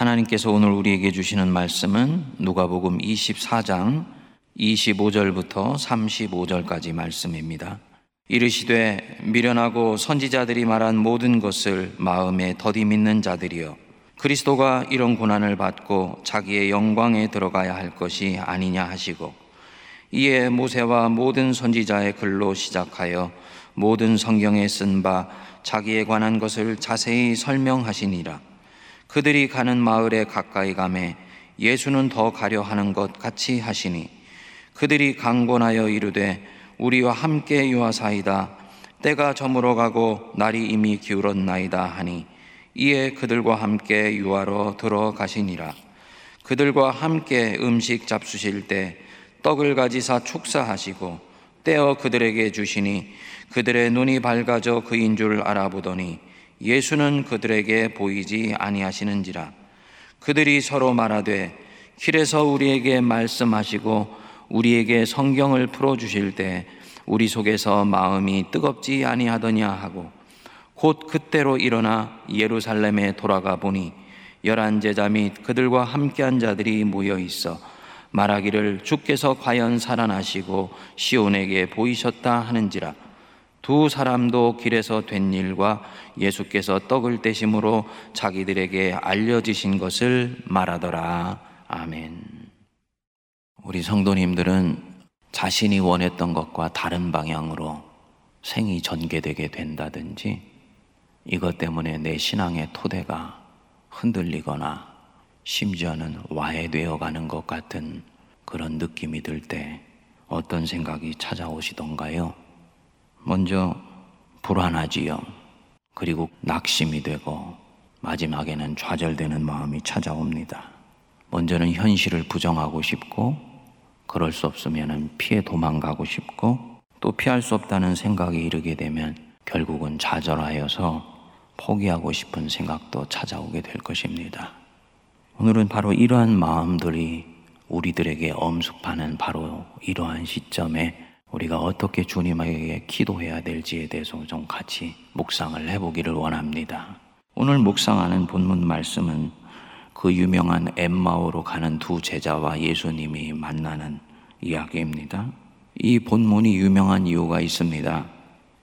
하나님께서 오늘 우리에게 주시는 말씀은 누가복음 24장 25절부터 35절까지 말씀입니다. 이르시되 미련하고 선지자들이 말한 모든 것을 마음에 더디 믿는 자들이여 그리스도가 이런 고난을 받고 자기의 영광에 들어가야 할 것이 아니냐 하시고 이에 모세와 모든 선지자의 글로 시작하여 모든 성경에 쓴 바 자기에 관한 것을 자세히 설명하시니라 그들이 가는 마을에 가까이 가매 예수는 더 가려 하는 것 같이 하시니 그들이 강권하여 이르되 우리와 함께 유하사이다. 때가 저물어 가고 날이 이미 기울었나이다 하니 이에 그들과 함께 유하러 들어가시니라. 그들과 함께 음식 잡수실 때 떡을 가지사 축사하시고 떼어 그들에게 주시니 그들의 눈이 밝아져 그인 줄 알아보더니 예수는 그들에게 보이지 아니하시는지라. 그들이 서로 말하되 길에서 우리에게 말씀하시고 우리에게 성경을 풀어 주실 때 우리 속에서 마음이 뜨겁지 아니하더냐 하고 곧 그때로 일어나 예루살렘에 돌아가 보니 열한 제자 및 그들과 함께한 자들이 모여 있어 말하기를 주께서 과연 살아나시고 시온에게 보이셨다 하는지라 두 사람도 길에서 된 일과 예수께서 떡을 떼심으로 자기들에게 알려지신 것을 말하더라. 아멘. 우리 성도님들은 자신이 원했던 것과 다른 방향으로 생이 전개되게 된다든지 이것 때문에 내 신앙의 토대가 흔들리거나 심지어는 와해되어 가는 것 같은 그런 느낌이 들 때 어떤 생각이 찾아오시던가요? 먼저 불안하지요. 그리고 낙심이 되고 마지막에는 좌절되는 마음이 찾아옵니다. 먼저는 현실을 부정하고 싶고 그럴 수 없으면 피해 도망가고 싶고 또 피할 수 없다는 생각에 이르게 되면 결국은 좌절하여서 포기하고 싶은 생각도 찾아오게 될 것입니다. 오늘은 바로 이러한 마음들이 우리들에게 엄습하는 바로 이러한 시점에 우리가 어떻게 주님에게 기도해야 될지에 대해서 좀 같이 묵상을 해보기를 원합니다. 오늘 묵상하는 본문 말씀은 그 유명한 엠마오로 가는 두 제자와 예수님이 만나는 이야기입니다. 이 본문이 유명한 이유가 있습니다.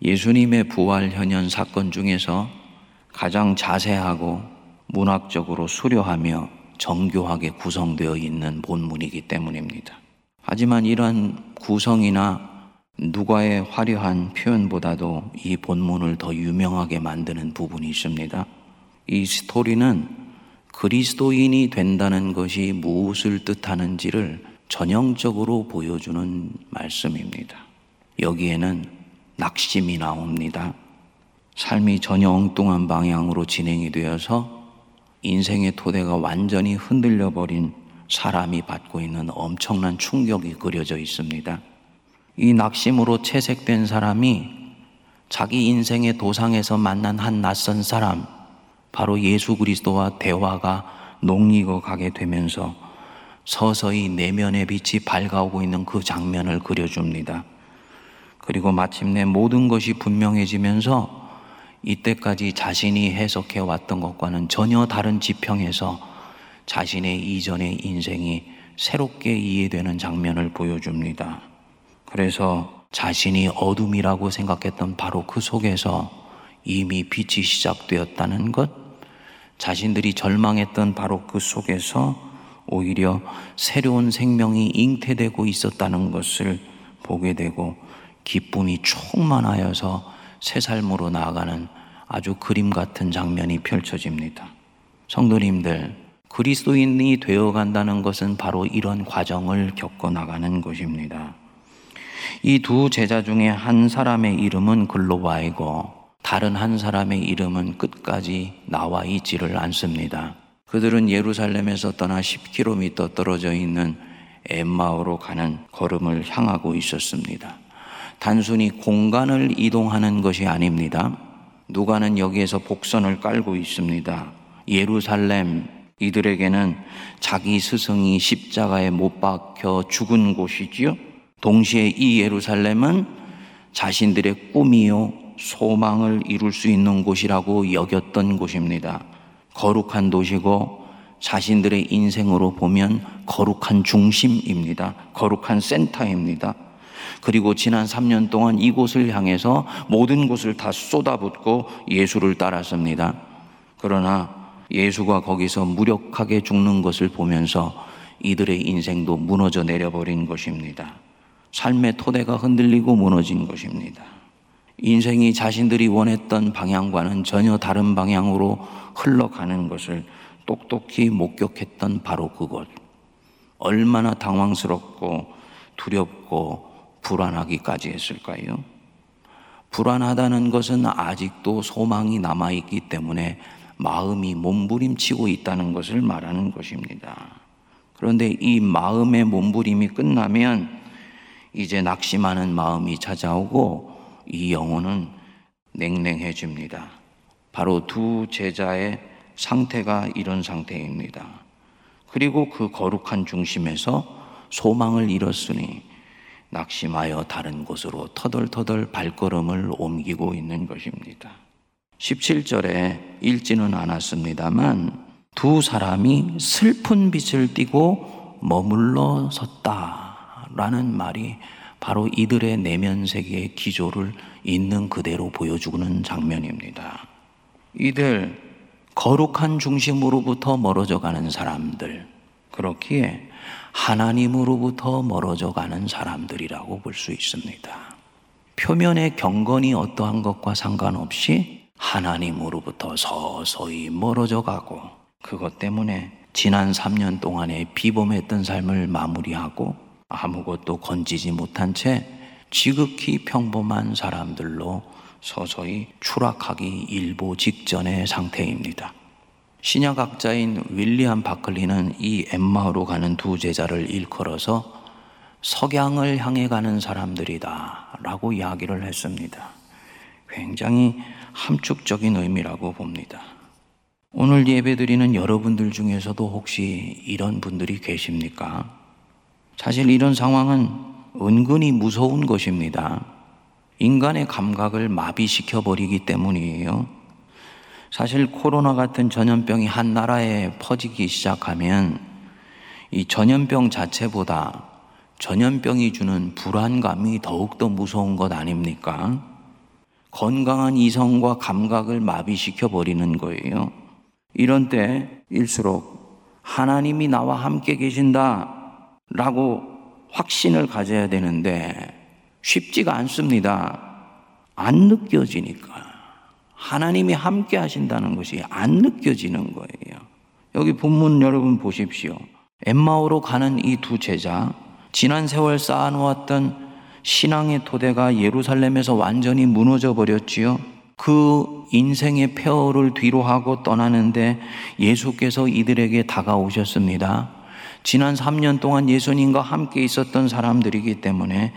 예수님의 부활 현현 사건 중에서 가장 자세하고 문학적으로 수려하며 정교하게 구성되어 있는 본문이기 때문입니다. 하지만 이러한 구성이나 누가의 화려한 표현보다도 이 본문을 더 유명하게 만드는 부분이 있습니다. 이 스토리는 그리스도인이 된다는 것이 무엇을 뜻하는지를 전형적으로 보여주는 말씀입니다. 여기에는 낙심이 나옵니다. 삶이 전혀 엉뚱한 방향으로 진행이 되어서 인생의 토대가 완전히 흔들려 버린 사람이 받고 있는 엄청난 충격이 그려져 있습니다. 이 낙심으로 채색된 사람이 자기 인생의 도상에서 만난 한 낯선 사람, 바로 예수 그리스도와 대화가 녹익어 가게 되면서 서서히 내면의 빛이 밝아오고 있는 그 장면을 그려줍니다. 그리고 마침내 모든 것이 분명해지면서 이때까지 자신이 해석해 왔던 것과는 전혀 다른 지평에서 자신의 이전의 인생이 새롭게 이해되는 장면을 보여줍니다. 그래서 자신이 어둠이라고 생각했던 바로 그 속에서 이미 빛이 시작되었다는 것, 자신들이 절망했던 바로 그 속에서 오히려 새로운 생명이 잉태되고 있었다는 것을 보게 되고 기쁨이 충만하여서 새 삶으로 나아가는 아주 그림 같은 장면이 펼쳐집니다. 성도님들, 그리스도인이 되어 간다는 것은 바로 이런 과정을 겪어 나가는 것입니다. 이 두 제자 중에 한 사람의 이름은 글로바이고 다른 한 사람의 이름은 끝까지 나와 있지를 않습니다. 그들은 예루살렘에서 떠나 10km 떨어져 있는 엠마오로 가는 걸음을 향하고 있었습니다. 단순히 공간을 이동하는 것이 아닙니다. 누가는 여기에서 복선을 깔고 있습니다. 예루살렘 이들에게는 자기 스승이 십자가에 못 박혀 죽은 곳이지요. 동시에 이 예루살렘은 자신들의 꿈이요, 소망을 이룰 수 있는 곳이라고 여겼던 곳입니다. 거룩한 도시고 자신들의 인생으로 보면 거룩한 중심입니다. 거룩한 센터입니다. 그리고 지난 3년 동안 이곳을 향해서 모든 것을 다 쏟아붓고 예수를 따랐습니다. 그러나 예수가 거기서 무력하게 죽는 것을 보면서 이들의 인생도 무너져 내려버린 것입니다. 삶의 토대가 흔들리고 무너진 것입니다. 인생이 자신들이 원했던 방향과는 전혀 다른 방향으로 흘러가는 것을 똑똑히 목격했던 바로 그것. 얼마나 당황스럽고 두렵고 불안하기까지 했을까요? 불안하다는 것은 아직도 소망이 남아있기 때문에 마음이 몸부림치고 있다는 것을 말하는 것입니다. 그런데 이 마음의 몸부림이 끝나면 이제 낙심하는 마음이 찾아오고 이 영혼은 냉랭해집니다. 바로 두 제자의 상태가 이런 상태입니다. 그리고 그 거룩한 중심에서 소망을 잃었으니 낙심하여 다른 곳으로 터덜터덜 발걸음을 옮기고 있는 것입니다. 17절에 읽지는 않았습니다만 두 사람이 슬픈 빛을 띠고 머물러 섰다 라는 말이 바로 이들의 내면 세계의 기조를 있는 그대로 보여주는 장면입니다. 이들 거룩한 중심으로부터 멀어져 가는 사람들, 그렇기에 하나님으로부터 멀어져 가는 사람들이라고 볼 수 있습니다. 표면의 경건이 어떠한 것과 상관없이 하나님으로부터 서서히 멀어져 가고 그것 때문에 지난 3년 동안의 비범했던 삶을 마무리하고 아무것도 건지지 못한 채 지극히 평범한 사람들로 서서히 추락하기 일보 직전의 상태입니다. 신약학자인 윌리엄 바클리는 이 엠마오로 가는 두 제자를 일컬어서 석양을 향해 가는 사람들이다 라고 이야기를 했습니다. 굉장히 함축적인 의미라고 봅니다. 오늘 예배 드리는 여러분들 중에서도 혹시 이런 분들이 계십니까? 사실 이런 상황은 은근히 무서운 것입니다. 인간의 감각을 마비시켜 버리기 때문이에요. 사실 코로나 같은 전염병이 한 나라에 퍼지기 시작하면 이 전염병 자체보다 전염병이 주는 불안감이 더욱더 무서운 것 아닙니까? 건강한 이성과 감각을 마비시켜 버리는 거예요. 이런 때일수록 하나님이 나와 함께 계신다 라고 확신을 가져야 되는데 쉽지가 않습니다. 안 느껴지니까. 하나님이 함께 하신다는 것이 안 느껴지는 거예요. 여기 본문 여러분 보십시오. 엠마오로 가는 이 두 제자, 지난 세월 쌓아놓았던 신앙의 토대가 예루살렘에서 완전히 무너져 버렸지요. 그 인생의 폐허를 뒤로 하고 떠나는데 예수께서 이들에게 다가오셨습니다. 지난 3년 동안 예수님과 함께 있었던 사람들이기 때문에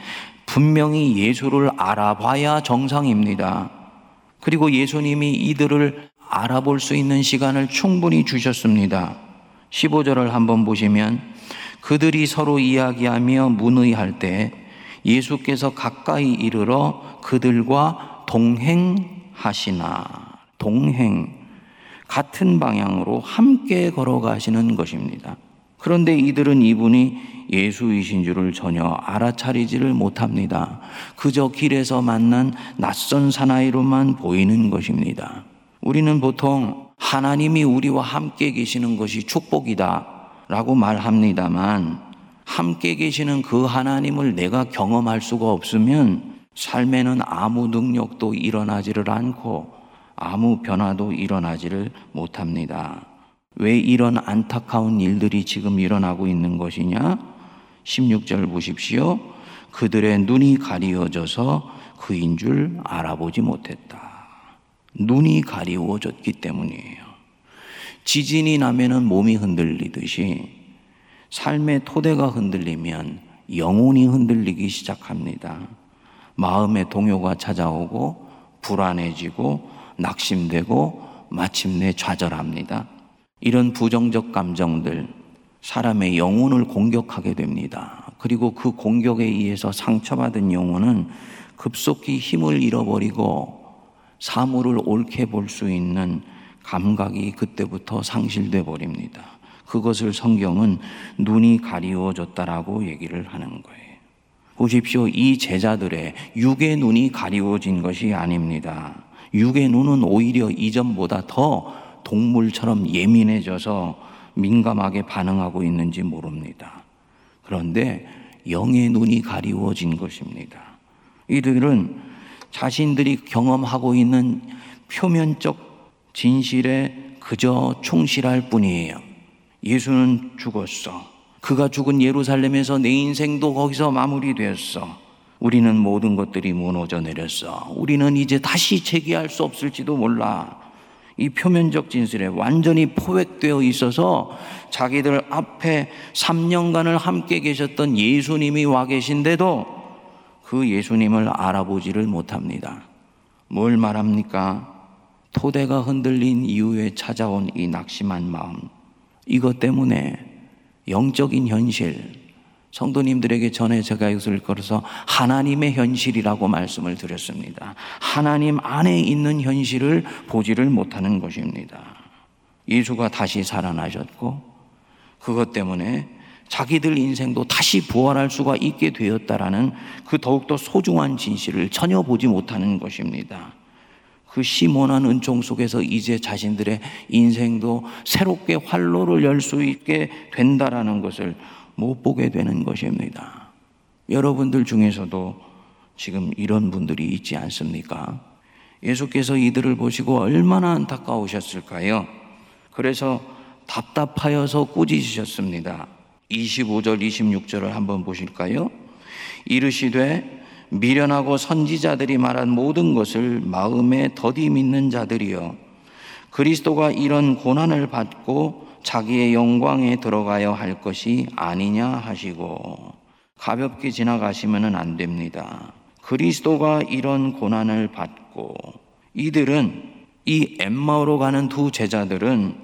분명히 예수를 알아봐야 정상입니다. 그리고 예수님이 이들을 알아볼 수 있는 시간을 충분히 주셨습니다. 15절을 한번 보시면 그들이 서로 이야기하며 문의할 때 예수께서 가까이 이르러 그들과 동행 하시나 동행 같은 방향으로 함께 걸어가시는 것입니다. 그런데 이들은 이분이 예수이신 줄을 전혀 알아차리지를 못합니다. 그저 길에서 만난 낯선 사나이로만 보이는 것입니다. 우리는 보통 하나님이 우리와 함께 계시는 것이 축복이다 라고 말합니다만 함께 계시는 그 하나님을 내가 경험할 수가 없으면 삶에는 아무 능력도 일어나지를 않고 아무 변화도 일어나지를 못합니다. 왜 이런 안타까운 일들이 지금 일어나고 있는 것이냐? 16절 보십시오. 그들의 눈이 가리워져서 그인 줄 알아보지 못했다. 눈이 가리워졌기 때문이에요. 지진이 나면은 몸이 흔들리듯이 삶의 토대가 흔들리면 영혼이 흔들리기 시작합니다. 마음의 동요가 찾아오고 불안해지고 낙심되고 마침내 좌절합니다. 이런 부정적 감정들 사람의 영혼을 공격하게 됩니다. 그리고 그 공격에 의해서 상처받은 영혼은 급속히 힘을 잃어버리고 사물을 옳게 볼 수 있는 감각이 그때부터 상실돼 버립니다. 그것을 성경은 눈이 가리워졌다라고 얘기를 하는 거예요. 보십시오. 이 제자들의 육의 눈이 가리워진 것이 아닙니다. 육의 눈은 오히려 이전보다 더 동물처럼 예민해져서 민감하게 반응하고 있는지 모릅니다. 그런데 영의 눈이 가리워진 것입니다. 이들은 자신들이 경험하고 있는 표면적 진실에 그저 충실할 뿐이에요. 예수는 죽었어. 그가 죽은 예루살렘에서 내 인생도 거기서 마무리되었어. 우리는 모든 것들이 무너져 내렸어. 우리는 이제 다시 재기할 수 없을지도 몰라. 이 표면적 진술에 완전히 포획되어 있어서 자기들 앞에 3년간을 함께 계셨던 예수님이 와 계신데도 그 예수님을 알아보지를 못합니다. 뭘 말합니까? 토대가 흔들린 이후에 찾아온 이 낙심한 마음. 이것 때문에 영적인 현실, 성도님들에게 전에 제가 이것을 걸어서 하나님의 현실이라고 말씀을 드렸습니다. 하나님 안에 있는 현실을 보지를 못하는 것입니다. 예수가 다시 살아나셨고 그것 때문에 자기들 인생도 다시 부활할 수가 있게 되었다라는 그 더욱더 소중한 진실을 전혀 보지 못하는 것입니다. 그 시몬한 은총 속에서 이제 자신들의 인생도 새롭게 활로를 열 수 있게 된다라는 것을 못 보게 되는 것입니다. 여러분들 중에서도 지금 이런 분들이 있지 않습니까? 예수께서 이들을 보시고 얼마나 안타까우셨을까요? 그래서 답답하여서 꾸짖으셨습니다. 25절, 26절을 한번 보실까요? 이르시되 미련하고 선지자들이 말한 모든 것을 마음에 더디 믿는 자들이여 그리스도가 이런 고난을 받고 자기의 영광에 들어가야 할 것이 아니냐 하시고 가볍게 지나가시면 안 됩니다. 그리스도가 이런 고난을 받고 이들은 이 엠마오로 가는 두 제자들은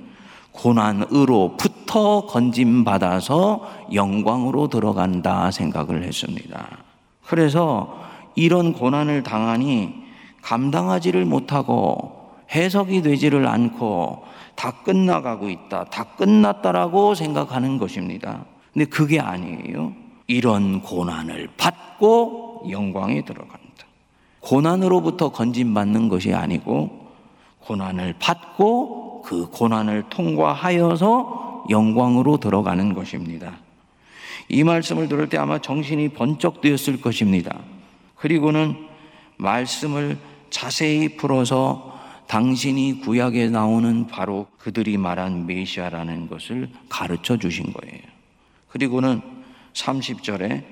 고난으로부터 건짐받아서 영광으로 들어간다 생각을 했습니다. 그래서 이런 고난을 당하니 감당하지를 못하고 해석이 되지를 않고 다 끝나가고 있다. 다 끝났다라고 생각하는 것입니다. 근데 그게 아니에요. 이런 고난을 받고 영광에 들어간다. 고난으로부터 건진받는 것이 아니고 고난을 받고 그 고난을 통과하여서 영광으로 들어가는 것입니다. 이 말씀을 들을 때 아마 정신이 번쩍 뜨였을 것입니다. 그리고는 말씀을 자세히 풀어서 당신이 구약에 나오는 바로 그들이 말한 메시아라는 것을 가르쳐 주신 거예요. 그리고는 30절에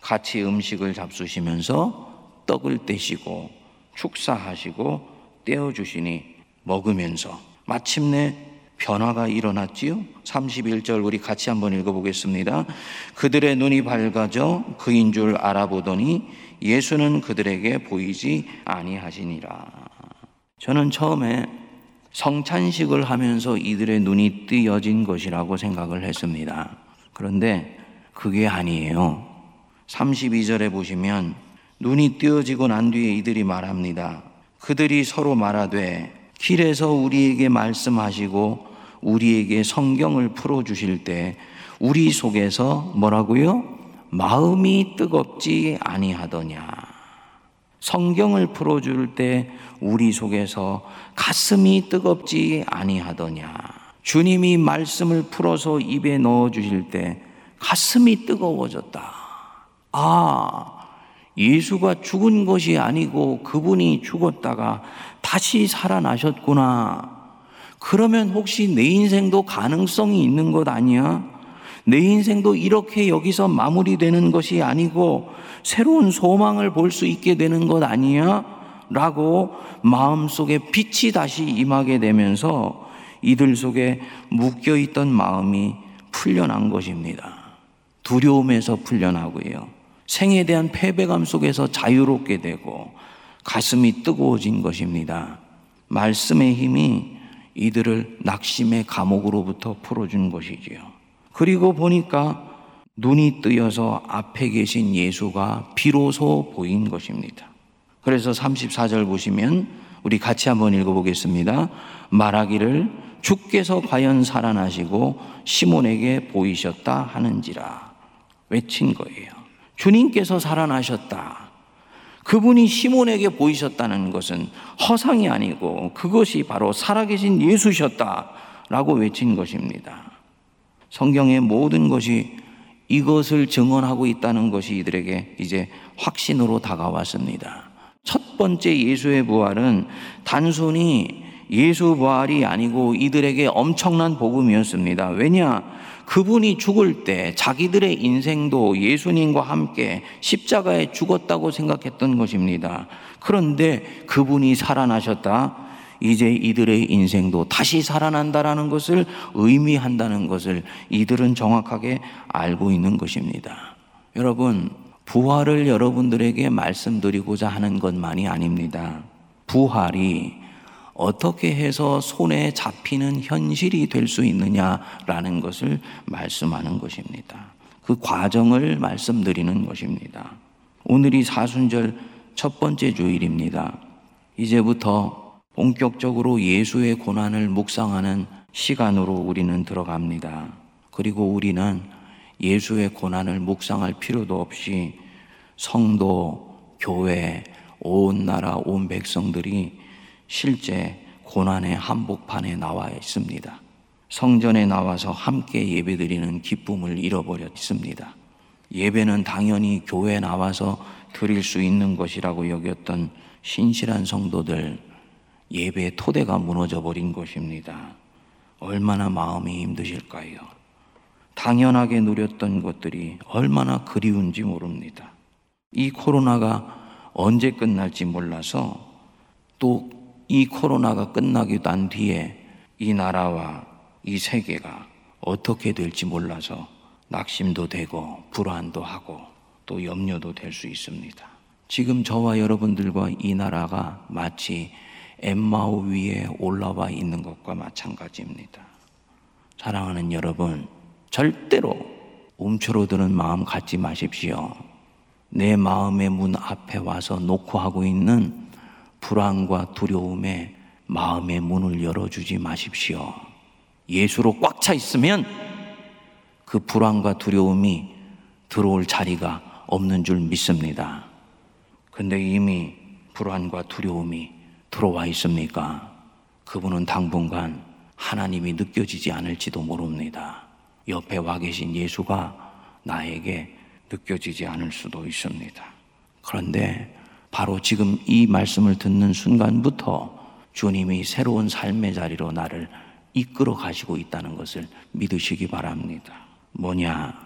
같이 음식을 잡수시면서 떡을 떼시고 축사하시고 떼어 주시니 먹으면서 마침내 변화가 일어났지요. 31절 우리 같이 한번 읽어보겠습니다. 그들의 눈이 밝아져 그인 줄 알아보더니 예수는 그들에게 보이지 아니하시니라. 저는 처음에 성찬식을 하면서 이들의 눈이 뜨여진 것이라고 생각을 했습니다. 그런데 그게 아니에요. 32절에 보시면 눈이 뜨여지고 난 뒤에 이들이 말합니다. 그들이 서로 말하되 길에서 우리에게 말씀하시고 우리에게 성경을 풀어 주실 때 우리 속에서 뭐라고요? 마음이 뜨겁지 아니하더냐. 성경을 풀어줄 때 우리 속에서 가슴이 뜨겁지 아니하더냐. 주님이 말씀을 풀어서 입에 넣어 주실 때 가슴이 뜨거워졌다. 아, 예수가 죽은 것이 아니고 그분이 죽었다가 다시 살아나셨구나. 그러면 혹시 내 인생도 가능성이 있는 것 아니야? 내 인생도 이렇게 여기서 마무리되는 것이 아니고 새로운 소망을 볼 수 있게 되는 것 아니야? 라고 마음속에 빛이 다시 임하게 되면서 이들 속에 묶여 있던 마음이 풀려난 것입니다. 두려움에서 풀려나고요. 생에 대한 패배감 속에서 자유롭게 되고 가슴이 뜨거워진 것입니다. 말씀의 힘이 이들을 낙심의 감옥으로부터 풀어준 것이지요. 그리고 보니까 눈이 뜨여서 앞에 계신 예수가 비로소 보인 것입니다. 그래서 34절 보시면 우리 같이 한번 읽어보겠습니다. 말하기를 주께서 과연 살아나시고 시몬에게 보이셨다 하는지라 외친 거예요. 주님께서 살아나셨다. 그분이 시몬에게 보이셨다는 것은 허상이 아니고 그것이 바로 살아계신 예수셨다라고 외친 것입니다. 성경의 모든 것이 이것을 증언하고 있다는 것이 이들에게 이제 확신으로 다가왔습니다. 첫 번째 예수의 부활은 단순히 예수 부활이 아니고 이들에게 엄청난 복음이었습니다. 왜냐? 그분이 죽을 때 자기들의 인생도 예수님과 함께 십자가에 죽었다고 생각했던 것입니다. 그런데 그분이 살아나셨다. 이제 이들의 인생도 다시 살아난다라는 것을 의미한다는 것을 이들은 정확하게 알고 있는 것입니다. 여러분, 부활을 여러분들에게 말씀드리고자 하는 것만이 아닙니다. 부활이 어떻게 해서 손에 잡히는 현실이 될 수 있느냐라는 것을 말씀하는 것입니다. 그 과정을 말씀드리는 것입니다. 오늘이 사순절 첫 번째 주일입니다. 이제부터 본격적으로 예수의 고난을 묵상하는 시간으로 우리는 들어갑니다. 그리고 우리는 예수의 고난을 묵상할 필요도 없이 성도, 교회, 온 나라, 온 백성들이 실제 고난의 한복판에 나와 있습니다. 성전에 나와서 함께 예배드리는 기쁨을 잃어버렸습니다. 예배는 당연히 교회에 나와서 드릴 수 있는 것이라고 여겼던 신실한 성도들 예배의 토대가 무너져 버린 것입니다. 얼마나 마음이 힘드실까요? 당연하게 누렸던 것들이 얼마나 그리운지 모릅니다. 이 코로나가 언제 끝날지 몰라서 또 이 코로나가 끝나기 난 뒤에 이 나라와 이 세계가 어떻게 될지 몰라서 낙심도 되고 불안도 하고 또 염려도 될 수 있습니다. 지금 저와 여러분들과 이 나라가 마치 엠마오 위에 올라와 있는 것과 마찬가지입니다. 사랑하는 여러분, 절대로 움츠러드는 마음 갖지 마십시오. 내 마음의 문 앞에 와서 놓고 하고 있는 불안과 두려움에 마음의 문을 열어주지 마십시오. 예수로 꽉 차 있으면 그 불안과 두려움이 들어올 자리가 없는 줄 믿습니다. 근데 이미 불안과 두려움이 들어와 있습니까? 그분은 당분간 하나님이 느껴지지 않을지도 모릅니다. 옆에 와 계신 예수가 나에게 느껴지지 않을 수도 있습니다. 그런데 바로 지금 이 말씀을 듣는 순간부터 주님이 새로운 삶의 자리로 나를 이끌어 가시고 있다는 것을 믿으시기 바랍니다. 뭐냐?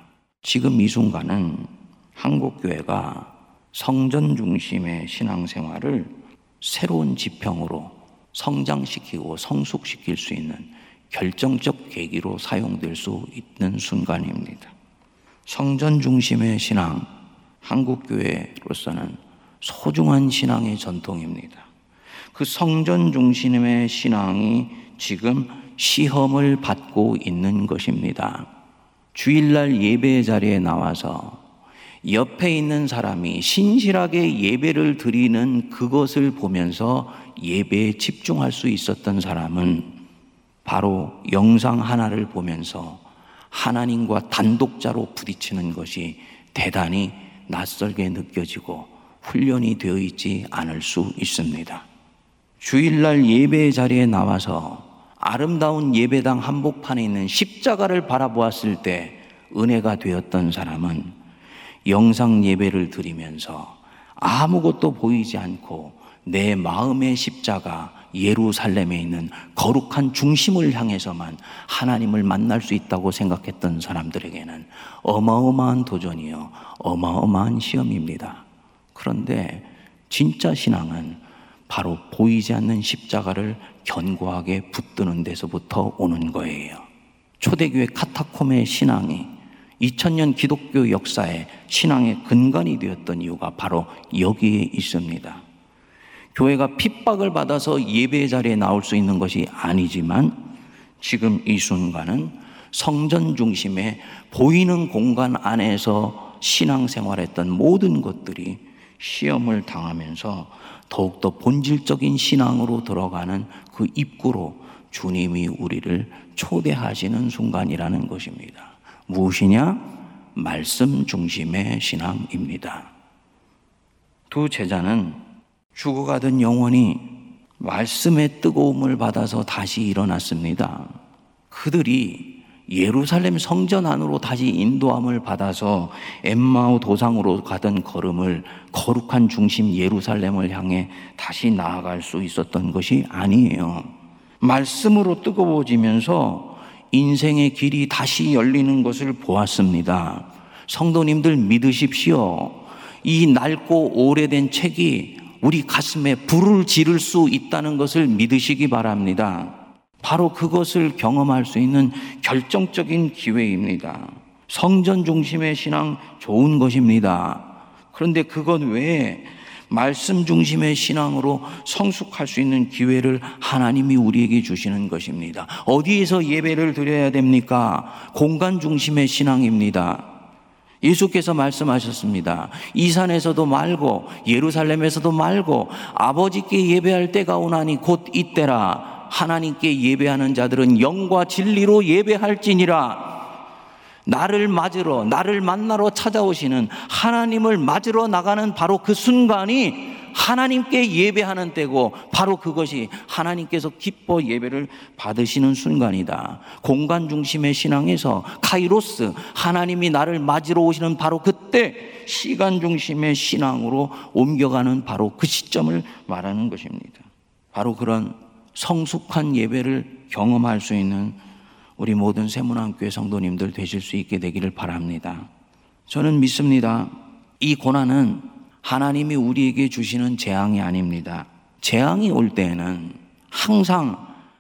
지금 이 순간은 한국교회가 성전 중심의 신앙생활을 새로운 지평으로 성장시키고 성숙시킬 수 있는 결정적 계기로 사용될 수 있는 순간입니다. 성전 중심의 신앙, 한국교회로서는 소중한 신앙의 전통입니다. 그 성전 중심의 신앙이 지금 시험을 받고 있는 것입니다. 주일날 예배 자리에 나와서 옆에 있는 사람이 신실하게 예배를 드리는 그것을 보면서 예배에 집중할 수 있었던 사람은 바로 영상 하나를 보면서 하나님과 단독자로 부딪히는 것이 대단히 낯설게 느껴지고 훈련이 되어 있지 않을 수 있습니다. 주일날 예배 자리에 나와서 아름다운 예배당 한복판에 있는 십자가를 바라보았을 때 은혜가 되었던 사람은 영상 예배를 드리면서 아무것도 보이지 않고 내 마음의 십자가 예루살렘에 있는 거룩한 중심을 향해서만 하나님을 만날 수 있다고 생각했던 사람들에게는 어마어마한 도전이요, 어마어마한 시험입니다. 그런데 진짜 신앙은 바로 보이지 않는 십자가를 견고하게 붙드는 데서부터 오는 거예요. 초대교회 카타콤의 신앙이 2000년 기독교 역사의 신앙의 근간이 되었던 이유가 바로 여기에 있습니다. 교회가 핍박을 받아서 예배 자리에 나올 수 있는 것이 아니지만 지금 이 순간은 성전 중심의 보이는 공간 안에서 신앙생활했던 모든 것들이 시험을 당하면서 더욱더 본질적인 신앙으로 들어가는 그 입구로 주님이 우리를 초대하시는 순간이라는 것입니다. 무엇이냐? 말씀 중심의 신앙입니다. 두 제자는 죽어가던 영혼이 말씀의 뜨거움을 받아서 다시 일어났습니다. 그들이 예루살렘 성전 안으로 다시 인도함을 받아서 엠마오 도상으로 가던 걸음을 거룩한 중심 예루살렘을 향해 다시 나아갈 수 있었던 것이 아니에요. 말씀으로 뜨거워지면서 인생의 길이 다시 열리는 것을 보았습니다. 성도님들 믿으십시오. 이 낡고 오래된 책이 우리 가슴에 불을 지를 수 있다는 것을 믿으시기 바랍니다. 바로 그것을 경험할 수 있는 결정적인 기회입니다. 성전 중심의 신앙 좋은 것입니다. 그런데 그것 외에 말씀 중심의 신앙으로 성숙할 수 있는 기회를 하나님이 우리에게 주시는 것입니다. 어디에서 예배를 드려야 됩니까? 공간 중심의 신앙입니다. 예수께서 말씀하셨습니다. 이 산에서도 말고 예루살렘에서도 말고 아버지께 예배할 때가 오나니 곧 이때라 하나님께 예배하는 자들은 영과 진리로 예배할지니라 나를 맞으러 나를 만나러 찾아오시는 하나님을 맞으러 나가는 바로 그 순간이 하나님께 예배하는 때고 바로 그것이 하나님께서 기뻐 예배를 받으시는 순간이다. 공간 중심의 신앙에서 카이로스 하나님이 나를 맞으러 오시는 바로 그때 시간 중심의 신앙으로 옮겨가는 바로 그 시점을 말하는 것입니다. 바로 그런 성숙한 예배를 경험할 수 있는 우리 모든 세문안교회 성도님들 되실 수 있게 되기를 바랍니다. 저는 믿습니다. 이 고난은 하나님이 우리에게 주시는 재앙이 아닙니다. 재앙이 올 때에는 항상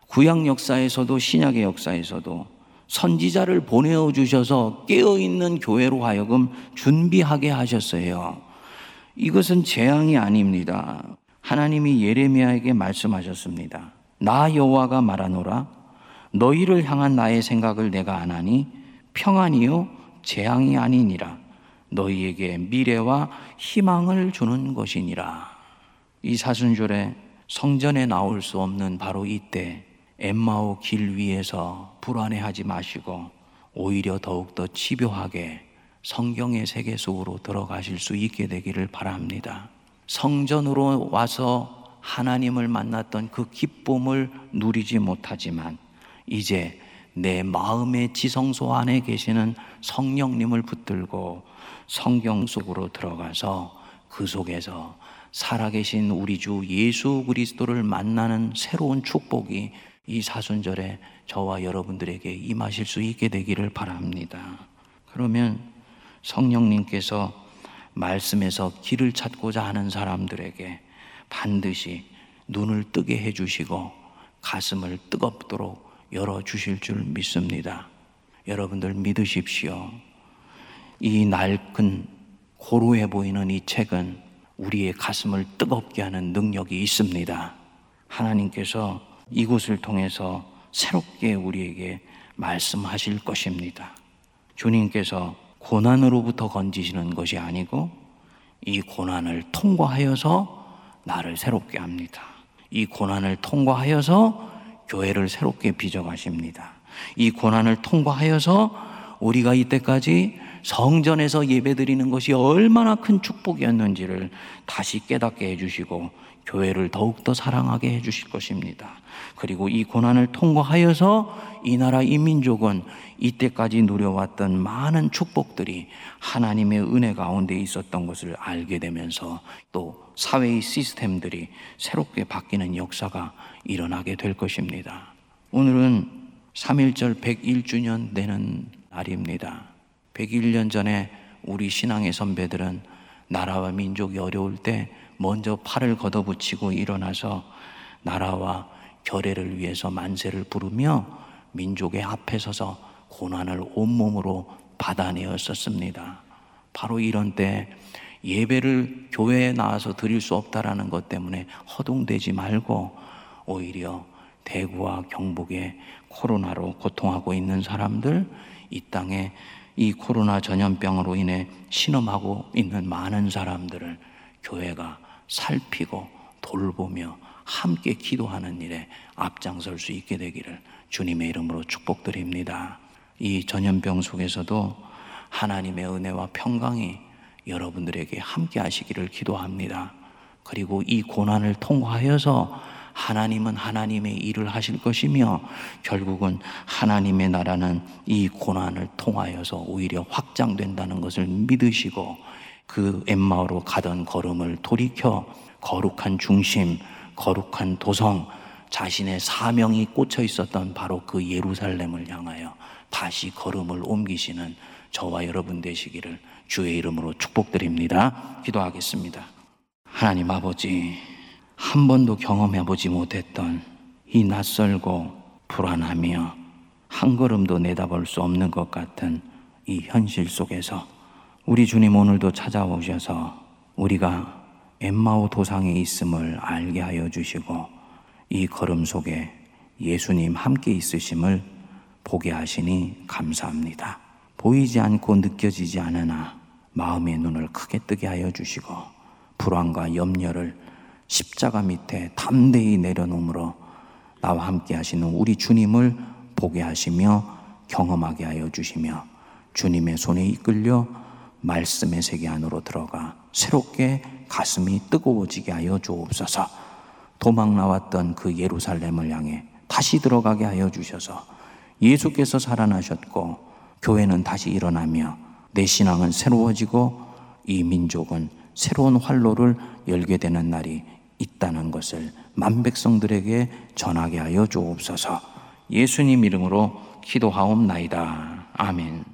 구약 역사에서도 신약의 역사에서도 선지자를 보내어 주셔서 깨어 있는 교회로 하여금 준비하게 하셨어요. 이것은 재앙이 아닙니다. 하나님이 예레미야에게 말씀하셨습니다. 나 여호와가 말하노라 너희를 향한 나의 생각을 내가 안 하니 평안이요 재앙이 아니니라. 너희에게 미래와 희망을 주는 것이니라. 이 사순절에 성전에 나올 수 없는 바로 이때 엠마오 길 위에서 불안해하지 마시고 오히려 더욱더 집요하게 성경의 세계 속으로 들어가실 수 있게 되기를 바랍니다. 성전으로 와서 하나님을 만났던 그 기쁨을 누리지 못하지만 이제 내 마음의 지성소 안에 계시는 성령님을 붙들고 성경 속으로 들어가서 그 속에서 살아계신 우리 주 예수 그리스도를 만나는 새로운 축복이 이 사순절에 저와 여러분들에게 임하실 수 있게 되기를 바랍니다. 그러면 성령님께서 말씀에서 길을 찾고자 하는 사람들에게 반드시 눈을 뜨게 해주시고 가슴을 뜨겁도록 열어주실 줄 믿습니다. 여러분들 믿으십시오. 이 낡은 고루해 보이는 이 책은 우리의 가슴을 뜨겁게 하는 능력이 있습니다. 하나님께서 이곳을 통해서 새롭게 우리에게 말씀하실 것입니다. 주님께서 고난으로부터 건지시는 것이 아니고 이 고난을 통과하여서 나를 새롭게 합니다. 이 고난을 통과하여서 교회를 새롭게 빚어가십니다. 이 고난을 통과하여서 우리가 이때까지 성전에서 예배드리는 것이 얼마나 큰 축복이었는지를 다시 깨닫게 해주시고 교회를 더욱더 사랑하게 해주실 것입니다. 그리고 이 고난을 통과하여서 이 나라 이 민족은 이때까지 누려왔던 많은 축복들이 하나님의 은혜 가운데 있었던 것을 알게 되면서 또 사회의 시스템들이 새롭게 바뀌는 역사가 일어나게 될 것입니다. 오늘은 3.1절 101주년 되는 날입니다. 101년 전에 우리 신앙의 선배들은 나라와 민족이 어려울 때 먼저 팔을 걷어붙이고 일어나서 나라와 결애를 위해서 만세를 부르며 민족의 앞에 서서 고난을 온몸으로 받아내었었습니다. 바로 이런 때 예배를 교회에 나와서 드릴 수 없다라는 것 때문에 허둥대지 말고 오히려 대구와 경북에 코로나로 고통하고 있는 사람들 이 땅에 이 코로나 전염병으로 인해 신음하고 있는 많은 사람들을 교회가 살피고 돌보며 함께 기도하는 일에 앞장설 수 있게 되기를 주님의 이름으로 축복드립니다. 이 전염병 속에서도 하나님의 은혜와 평강이 여러분들에게 함께 하시기를 기도합니다. 그리고 이 고난을 통과하여서 하나님은 하나님의 일을 하실 것이며 결국은 하나님의 나라는 이 고난을 통하여서 오히려 확장된다는 것을 믿으시고 그 엠마오로 가던 걸음을 돌이켜 거룩한 중심, 거룩한 도성, 자신의 사명이 꽂혀 있었던 바로 그 예루살렘을 향하여 다시 걸음을 옮기시는 저와 여러분 되시기를 주의 이름으로 축복드립니다. 기도하겠습니다. 하나님 아버지, 한 번도 경험해 보지 못했던 이 낯설고 불안하며 한 걸음도 내다볼 수 없는 것 같은 이 현실 속에서 우리 주님 오늘도 찾아오셔서 우리가 엠마오 도상에 있음을 알게 하여 주시고 이 걸음 속에 예수님 함께 있으심을 보게 하시니 감사합니다. 보이지 않고 느껴지지 않으나 마음의 눈을 크게 뜨게 하여 주시고 불안과 염려를 십자가 밑에 담대히 내려놓으므로 나와 함께 하시는 우리 주님을 보게 하시며 경험하게 하여 주시며 주님의 손에 이끌려 말씀의 세계 안으로 들어가 새롭게 가슴이 뜨거워지게 하여 주옵소서. 도망 나왔던 그 예루살렘을 향해 다시 들어가게 하여 주셔서 예수께서 살아나셨고 교회는 다시 일어나며 내 신앙은 새로워지고 이 민족은 새로운 활로를 열게 되는 날이 있다는 것을 만백성들에게 전하게 하여 주옵소서. 예수님 이름으로 기도하옵나이다. 아멘.